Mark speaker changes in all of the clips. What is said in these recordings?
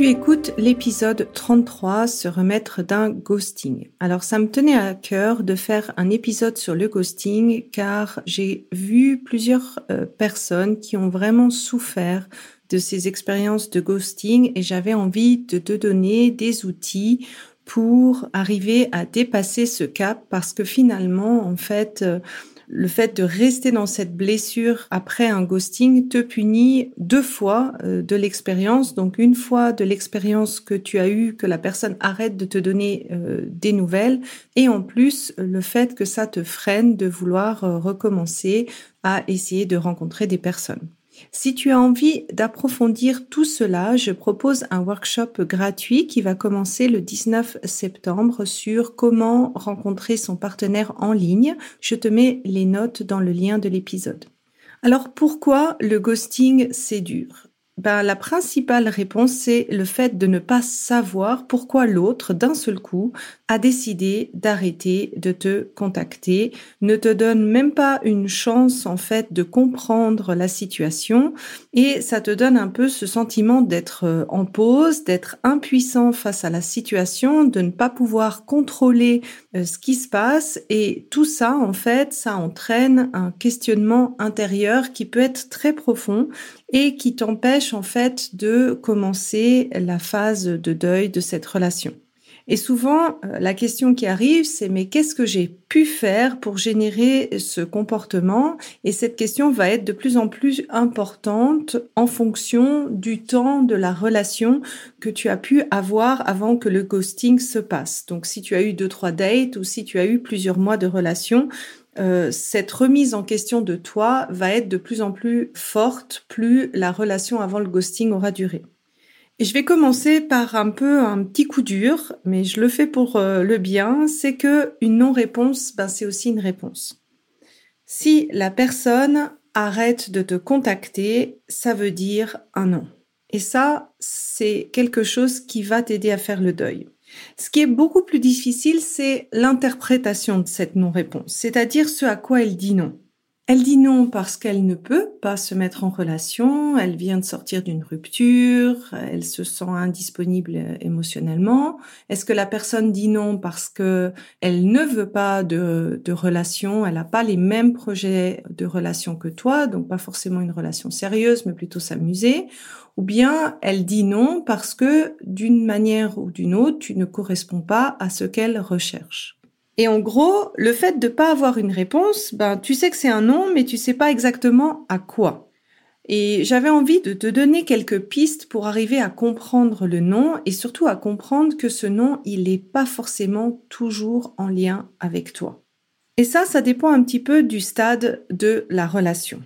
Speaker 1: Tu écoutes l'épisode 33, se remettre d'un ghosting. Alors ça me tenait à cœur de faire un épisode sur le ghosting car j'ai vu plusieurs euh, personnes qui ont vraiment souffert de ces expériences de ghosting et j'avais envie de te donner des outils pour arriver à dépasser ce cap parce que finalement, en fait, euh, le fait de rester dans cette blessure après un ghosting te punit deux fois euh, de l'expérience. Donc une fois de l'expérience que tu as eue, que la personne arrête de te donner euh, des nouvelles, et en plus le fait que ça te freine de vouloir euh, recommencer à essayer de rencontrer des personnes. Si tu as envie d'approfondir tout cela, je propose un workshop gratuit qui va commencer le 19 septembre sur comment rencontrer son partenaire en ligne. Je te mets les notes dans le lien de l'épisode. Alors pourquoi le ghosting c'est dur? Ben, la principale réponse, c'est le fait de ne pas savoir pourquoi l'autre, d'un seul coup, a décidé d'arrêter de te contacter, ne te donne même pas une chance, en fait, de comprendre la situation, et ça te donne un peu ce sentiment d'être euh, en pause, d'être impuissant face à la situation, de ne pas pouvoir contrôler euh, ce qui se passe, et tout ça, en fait, ça entraîne un questionnement intérieur qui peut être très profond et qui t'empêche en fait de commencer la phase de deuil de cette relation. Et souvent, euh, la question qui arrive, c'est mais qu'est-ce que j'ai pu faire pour générer ce comportement? Et cette question va être de plus en plus importante en fonction du temps de la relation que tu as pu avoir avant que le ghosting se passe. Donc, si tu as eu deux, trois dates ou si tu as eu plusieurs mois de relation, euh, cette remise en question de toi va être de plus en plus forte plus la relation avant le ghosting aura duré. Et je vais commencer par un peu un petit coup dur, mais je le fais pour euh, le bien, c'est que une non-réponse, ben, c'est aussi une réponse. Si la personne arrête de te contacter, ça veut dire un non. Et ça, c'est quelque chose qui va t'aider à faire le deuil. Ce qui est beaucoup plus difficile, c'est l'interprétation de cette non-réponse, c'est-à-dire ce à quoi elle dit non. Elle dit non parce qu'elle ne peut pas se mettre en relation, elle vient de sortir d'une rupture, elle se sent indisponible émotionnellement. Est-ce que la personne dit non parce que elle ne veut pas de, de relation, elle n'a pas les mêmes projets de relation que toi, donc pas forcément une relation sérieuse, mais plutôt s'amuser, ou bien elle dit non parce que d'une manière ou d'une autre, tu ne corresponds pas à ce qu'elle recherche. Et en gros, le fait de pas avoir une réponse, ben, tu sais que c'est un non, mais tu sais pas exactement à quoi. Et j'avais envie de te donner quelques pistes pour arriver à comprendre le non et surtout à comprendre que ce non, il n'est pas forcément toujours en lien avec toi. Et ça, ça dépend un petit peu du stade de la relation.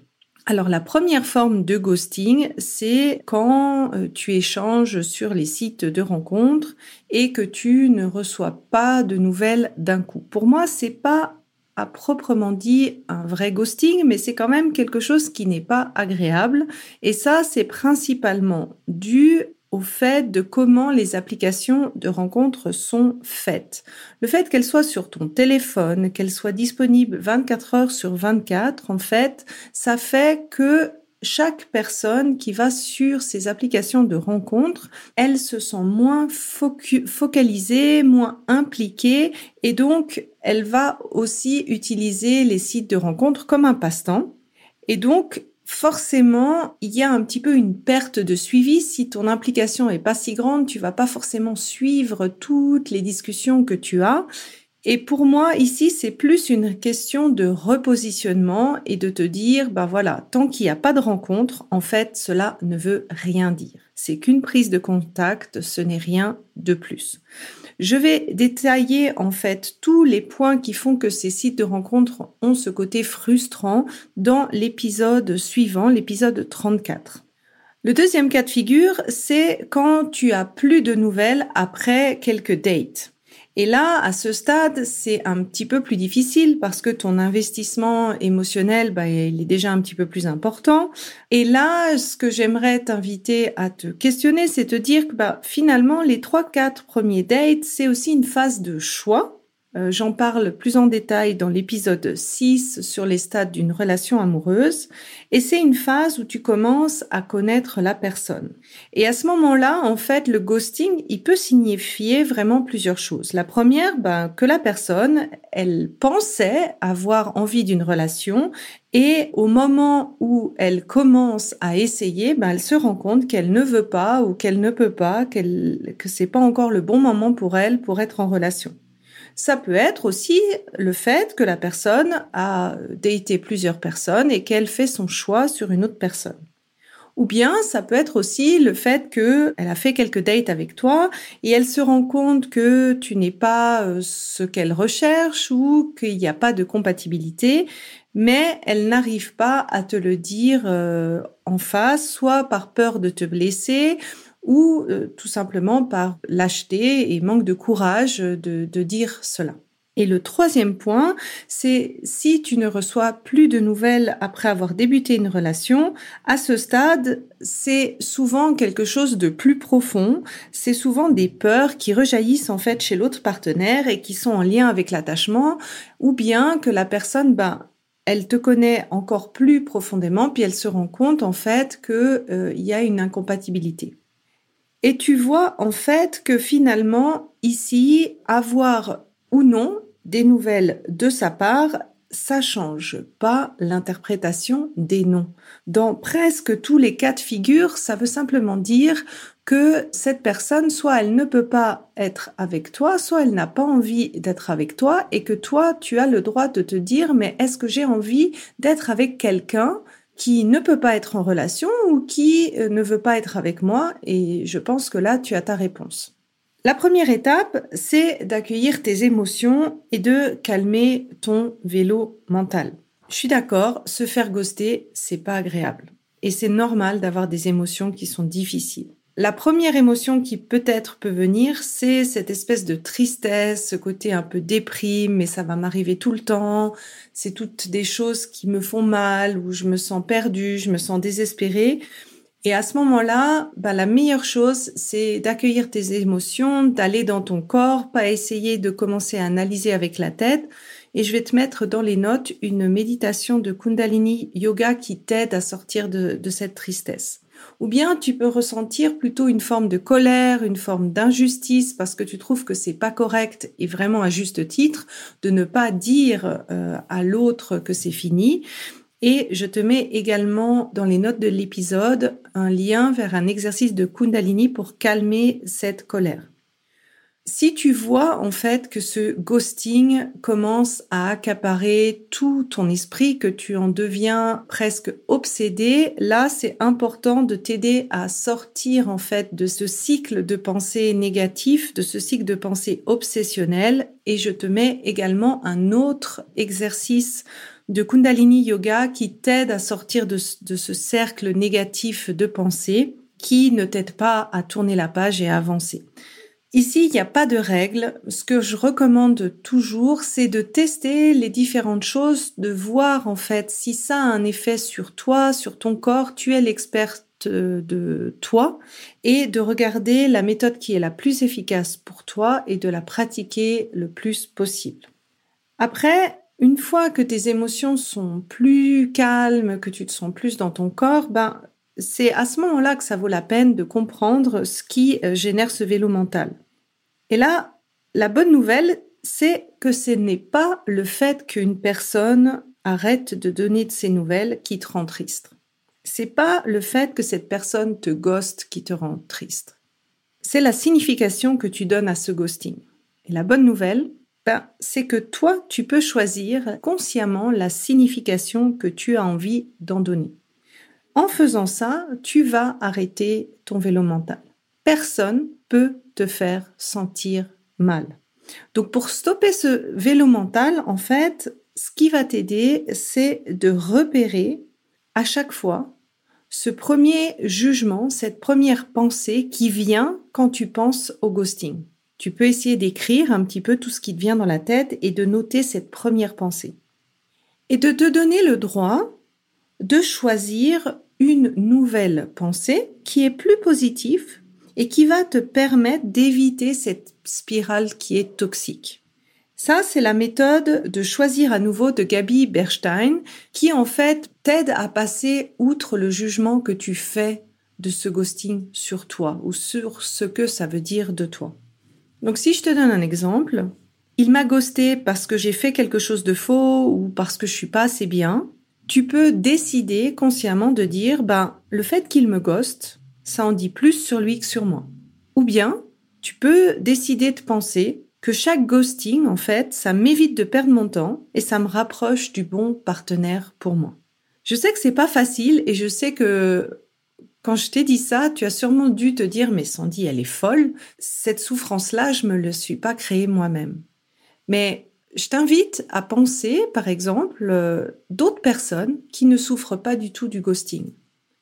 Speaker 1: Alors la première forme de ghosting, c'est quand euh, tu échanges sur les sites de rencontres et que tu ne reçois pas de nouvelles d'un coup. Pour moi, c'est pas à proprement dit un vrai ghosting, mais c'est quand même quelque chose qui n'est pas agréable. Et ça, c'est principalement dû au fait de comment les applications de rencontres sont faites. Le fait qu'elles soient sur ton téléphone, qu'elles soient disponibles 24 heures sur 24, en fait, ça fait que chaque personne qui va sur ces applications de rencontres, elle se sent moins focalisée, moins impliquée et donc elle va aussi utiliser les sites de rencontres comme un passe-temps. Et donc, forcément, il y a un petit peu une perte de suivi. Si ton implication est pas si grande, tu vas pas forcément suivre toutes les discussions que tu as. Et pour moi, ici, c'est plus une question de repositionnement et de te dire, ben voilà, tant qu'il n'y a pas de rencontre, en fait, cela ne veut rien dire. C'est qu'une prise de contact, ce n'est rien de plus. Je vais détailler en fait tous les points qui font que ces sites de rencontres ont ce côté frustrant dans l'épisode suivant, l'épisode 34. Le deuxième cas de figure, c'est quand tu as plus de nouvelles après quelques dates. Et là, à ce stade, c'est un petit peu plus difficile parce que ton investissement émotionnel, bah, il est déjà un petit peu plus important. Et là, ce que j'aimerais t'inviter à te questionner, c'est te dire que bah, finalement, les trois, quatre premiers dates, c'est aussi une phase de choix j'en parle plus en détail dans l'épisode 6 sur les stades d'une relation amoureuse. Et c'est une phase où tu commences à connaître la personne. Et à ce moment-là, en fait, le ghosting, il peut signifier vraiment plusieurs choses. La première, ben, que la personne, elle pensait avoir envie d'une relation et au moment où elle commence à essayer, ben, elle se rend compte qu'elle ne veut pas ou qu'elle ne peut pas, qu'elle, que c'est pas encore le bon moment pour elle pour être en relation. Ça peut être aussi le fait que la personne a daté plusieurs personnes et qu'elle fait son choix sur une autre personne. Ou bien ça peut être aussi le fait que elle a fait quelques dates avec toi et elle se rend compte que tu n'es pas euh, ce qu'elle recherche ou qu'il n'y a pas de compatibilité, mais elle n'arrive pas à te le dire euh, en face, soit par peur de te blesser, ou euh, tout simplement par lâcheté et manque de courage de, de dire cela. Et le troisième point, c'est si tu ne reçois plus de nouvelles après avoir débuté une relation, à ce stade, c'est souvent quelque chose de plus profond. C'est souvent des peurs qui rejaillissent en fait chez l'autre partenaire et qui sont en lien avec l'attachement, ou bien que la personne, ben, elle te connaît encore plus profondément, puis elle se rend compte en fait qu'il euh, y a une incompatibilité. Et tu vois en fait que finalement, ici, avoir ou non des nouvelles de sa part, ça change pas l'interprétation des noms. Dans presque tous les cas de figure, ça veut simplement dire que cette personne, soit elle ne peut pas être avec toi, soit elle n'a pas envie d'être avec toi et que toi, tu as le droit de te dire, mais est-ce que j'ai envie d'être avec quelqu'un qui ne peut pas être en relation ou qui euh, ne veut pas être avec moi et je pense que là tu as ta réponse. La première étape, c'est d'accueillir tes émotions et de calmer ton vélo mental. Je suis d'accord, se faire ghoster, c'est pas agréable. Et c'est normal d'avoir des émotions qui sont difficiles. La première émotion qui peut-être peut venir, c'est cette espèce de tristesse, ce côté un peu déprime, mais ça va m'arriver tout le temps. C'est toutes des choses qui me font mal, où je me sens perdue, je me sens désespérée. Et à ce moment-là, bah, la meilleure chose, c'est d'accueillir tes émotions, d'aller dans ton corps, pas essayer de commencer à analyser avec la tête. Et je vais te mettre dans les notes une méditation de Kundalini Yoga qui t'aide à sortir de, de cette tristesse ou bien tu peux ressentir plutôt une forme de colère, une forme d'injustice parce que tu trouves que c'est pas correct et vraiment à juste titre de ne pas dire euh, à l'autre que c'est fini. Et je te mets également dans les notes de l'épisode un lien vers un exercice de Kundalini pour calmer cette colère. Si tu vois en fait que ce ghosting commence à accaparer tout ton esprit, que tu en deviens presque obsédé, là c'est important de t'aider à sortir en fait de ce cycle de pensée négatif, de ce cycle de pensée obsessionnelle et je te mets également un autre exercice de Kundalini Yoga qui t'aide à sortir de, de ce cercle négatif de pensée qui ne t'aide pas à tourner la page et à avancer. Ici, il n'y a pas de règle. Ce que je recommande toujours, c'est de tester les différentes choses, de voir en fait si ça a un effet sur toi, sur ton corps. Tu es l'experte de toi et de regarder la méthode qui est la plus efficace pour toi et de la pratiquer le plus possible. Après, une fois que tes émotions sont plus calmes, que tu te sens plus dans ton corps, ben, c'est à ce moment-là que ça vaut la peine de comprendre ce qui euh, génère ce vélo mental. Et là, la bonne nouvelle, c'est que ce n'est pas le fait qu'une personne arrête de donner de ses nouvelles qui te rend triste. C'est pas le fait que cette personne te ghost qui te rend triste. C'est la signification que tu donnes à ce ghosting. Et la bonne nouvelle, ben, c'est que toi, tu peux choisir consciemment la signification que tu as envie d'en donner. En faisant ça, tu vas arrêter ton vélo mental. Personne peut te faire sentir mal. Donc pour stopper ce vélo mental, en fait, ce qui va t'aider, c'est de repérer à chaque fois ce premier jugement, cette première pensée qui vient quand tu penses au ghosting. Tu peux essayer d'écrire un petit peu tout ce qui te vient dans la tête et de noter cette première pensée. Et de te donner le droit de choisir une nouvelle pensée qui est plus positive et qui va te permettre d'éviter cette spirale qui est toxique. Ça, c'est la méthode de choisir à nouveau de Gabi Berstein qui en fait t'aide à passer outre le jugement que tu fais de ce ghosting sur toi ou sur ce que ça veut dire de toi. Donc si je te donne un exemple, il m'a ghosté parce que j'ai fait quelque chose de faux ou parce que je suis pas assez bien, tu peux décider consciemment de dire, ben, le fait qu'il me ghoste, ça en dit plus sur lui que sur moi. Ou bien, tu peux décider de penser que chaque ghosting, en fait, ça m'évite de perdre mon temps et ça me rapproche du bon partenaire pour moi. Je sais que c'est pas facile et je sais que quand je t'ai dit ça, tu as sûrement dû te dire, mais Sandy, elle est folle. Cette souffrance-là, je me le suis pas créée moi-même. Mais je t'invite à penser, par exemple, euh, d'autres personnes qui ne souffrent pas du tout du ghosting.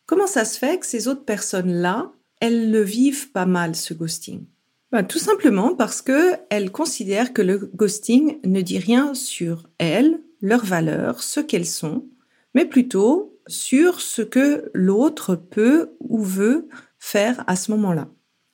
Speaker 1: Comment ça se fait que ces autres personnes-là, elles le vivent pas mal, ce ghosting? Ben, Tout simplement parce que elles considèrent que le ghosting ne dit rien sur elles, leurs valeurs, ce qu'elles sont, mais plutôt sur ce que l'autre peut ou veut faire à ce moment-là.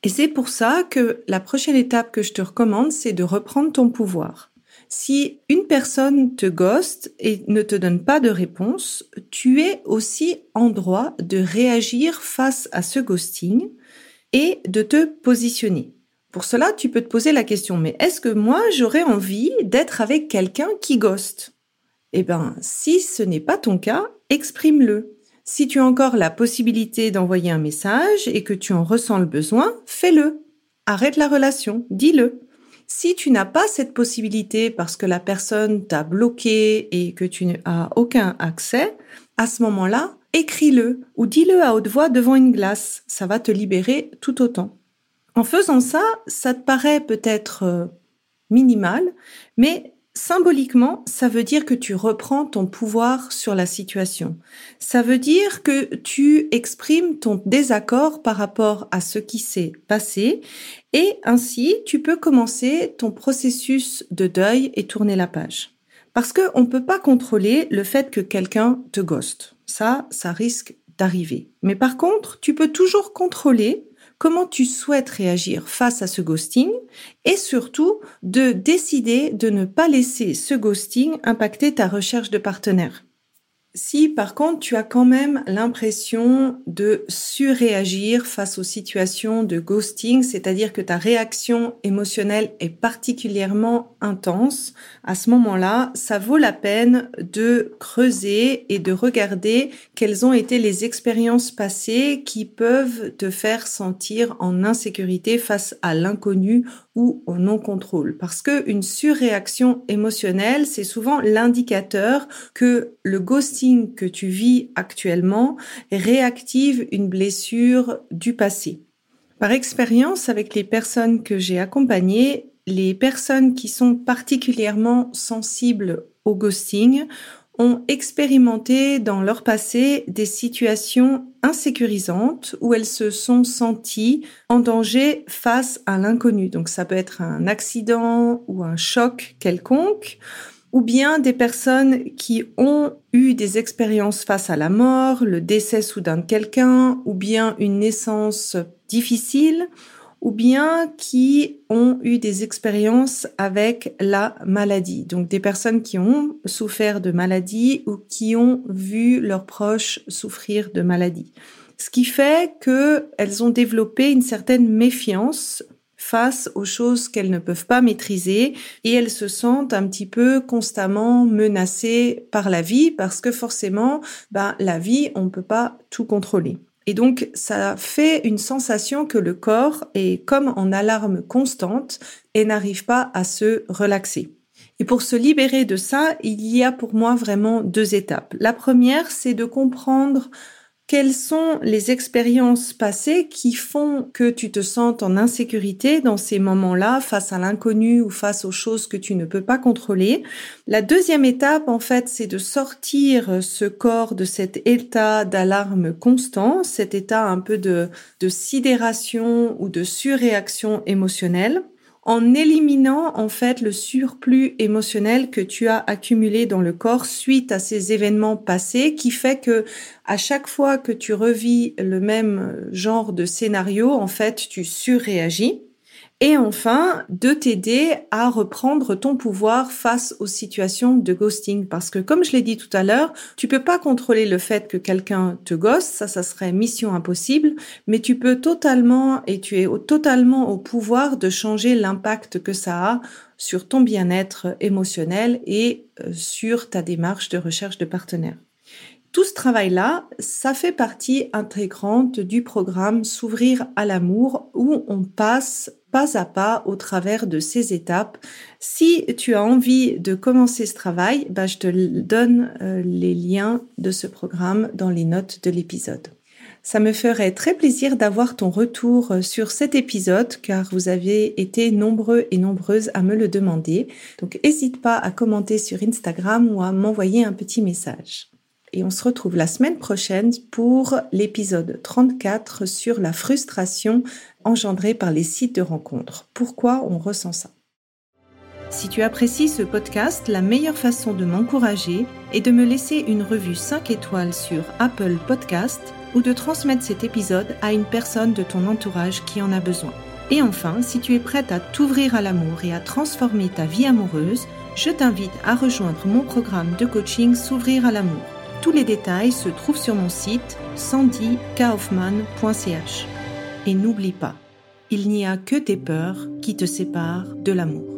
Speaker 1: Et c'est pour ça que la prochaine étape que je te recommande, c'est de reprendre ton pouvoir. Si une personne te ghoste et ne te donne pas de réponse, tu es aussi en droit de réagir face à ce ghosting et de te positionner. Pour cela, tu peux te poser la question, mais est-ce que moi, j'aurais envie d'être avec quelqu'un qui ghoste Eh bien, si ce n'est pas ton cas, exprime-le. Si tu as encore la possibilité d'envoyer un message et que tu en ressens le besoin, fais-le. Arrête la relation, dis-le. Si tu n'as pas cette possibilité parce que la personne t'a bloqué et que tu n'as aucun accès, à ce moment-là, écris-le ou dis-le à haute voix devant une glace. Ça va te libérer tout autant. En faisant ça, ça te paraît peut-être euh, minimal, mais Symboliquement, ça veut dire que tu reprends ton pouvoir sur la situation. Ça veut dire que tu exprimes ton désaccord par rapport à ce qui s'est passé et ainsi tu peux commencer ton processus de deuil et tourner la page. Parce qu'on ne peut pas contrôler le fait que quelqu'un te ghoste. Ça, ça risque d'arriver. Mais par contre, tu peux toujours contrôler comment tu souhaites réagir face à ce ghosting et surtout de décider de ne pas laisser ce ghosting impacter ta recherche de partenaire. Si par contre tu as quand même l'impression de surréagir face aux situations de ghosting, c'est-à-dire que ta réaction émotionnelle est particulièrement intense, à ce moment-là, ça vaut la peine de creuser et de regarder quelles ont été les expériences passées qui peuvent te faire sentir en insécurité face à l'inconnu ou au non-contrôle. Parce que une surréaction émotionnelle, c'est souvent l'indicateur que le ghosting que tu vis actuellement réactive une blessure du passé. Par expérience, avec les personnes que j'ai accompagnées, les personnes qui sont particulièrement sensibles au ghosting ont expérimenté dans leur passé des situations insécurisantes où elles se sont senties en danger face à l'inconnu. Donc ça peut être un accident ou un choc quelconque, ou bien des personnes qui ont eu des expériences face à la mort, le décès soudain de quelqu'un, ou bien une naissance difficile, ou bien qui ont eu des expériences avec la maladie. Donc des personnes qui ont souffert de maladie ou qui ont vu leurs proches souffrir de maladie. Ce qui fait qu'elles ont développé une certaine méfiance face aux choses qu'elles ne peuvent pas maîtriser et elles se sentent un petit peu constamment menacées par la vie parce que forcément, ben, la vie, on ne peut pas tout contrôler. Et donc, ça fait une sensation que le corps est comme en alarme constante et n'arrive pas à se relaxer. Et pour se libérer de ça, il y a pour moi vraiment deux étapes. La première, c'est de comprendre quelles sont les expériences passées qui font que tu te sentes en insécurité dans ces moments-là face à l'inconnu ou face aux choses que tu ne peux pas contrôler? La deuxième étape, en fait, c'est de sortir ce corps de cet état d'alarme constant, cet état un peu de, de sidération ou de surréaction émotionnelle en éliminant en fait le surplus émotionnel que tu as accumulé dans le corps suite à ces événements passés qui fait que à chaque fois que tu revis le même genre de scénario en fait tu surréagis et enfin, de t'aider à reprendre ton pouvoir face aux situations de ghosting. Parce que comme je l'ai dit tout à l'heure, tu peux pas contrôler le fait que quelqu'un te ghost, ça, ça serait mission impossible, mais tu peux totalement, et tu es totalement au pouvoir de changer l'impact que ça a sur ton bien-être émotionnel et euh, sur ta démarche de recherche de partenaire. Tout ce travail-là, ça fait partie intégrante du programme S'ouvrir à l'amour où on passe pas à pas au travers de ces étapes. Si tu as envie de commencer ce travail, bah, je te donne euh, les liens de ce programme dans les notes de l'épisode. Ça me ferait très plaisir d'avoir ton retour euh, sur cet épisode car vous avez été nombreux et nombreuses à me le demander. Donc n'hésite pas à commenter sur Instagram ou à m'envoyer un petit message. Et on se retrouve la semaine prochaine pour l'épisode 34 sur la frustration engendrée par les sites de rencontres. Pourquoi on ressent ça? Si tu apprécies ce podcast, la meilleure façon de m'encourager est de me laisser une revue 5 étoiles sur Apple Podcast ou de transmettre cet épisode à une personne de ton entourage qui en a besoin. Et enfin, si tu es prête à t'ouvrir à l'amour et à transformer ta vie amoureuse, je t'invite à rejoindre mon programme de coaching S'ouvrir à l'amour. Tous les détails se trouvent sur mon site sandykaufman.ch. Et n'oublie pas, il n'y a que tes peurs qui te séparent de l'amour.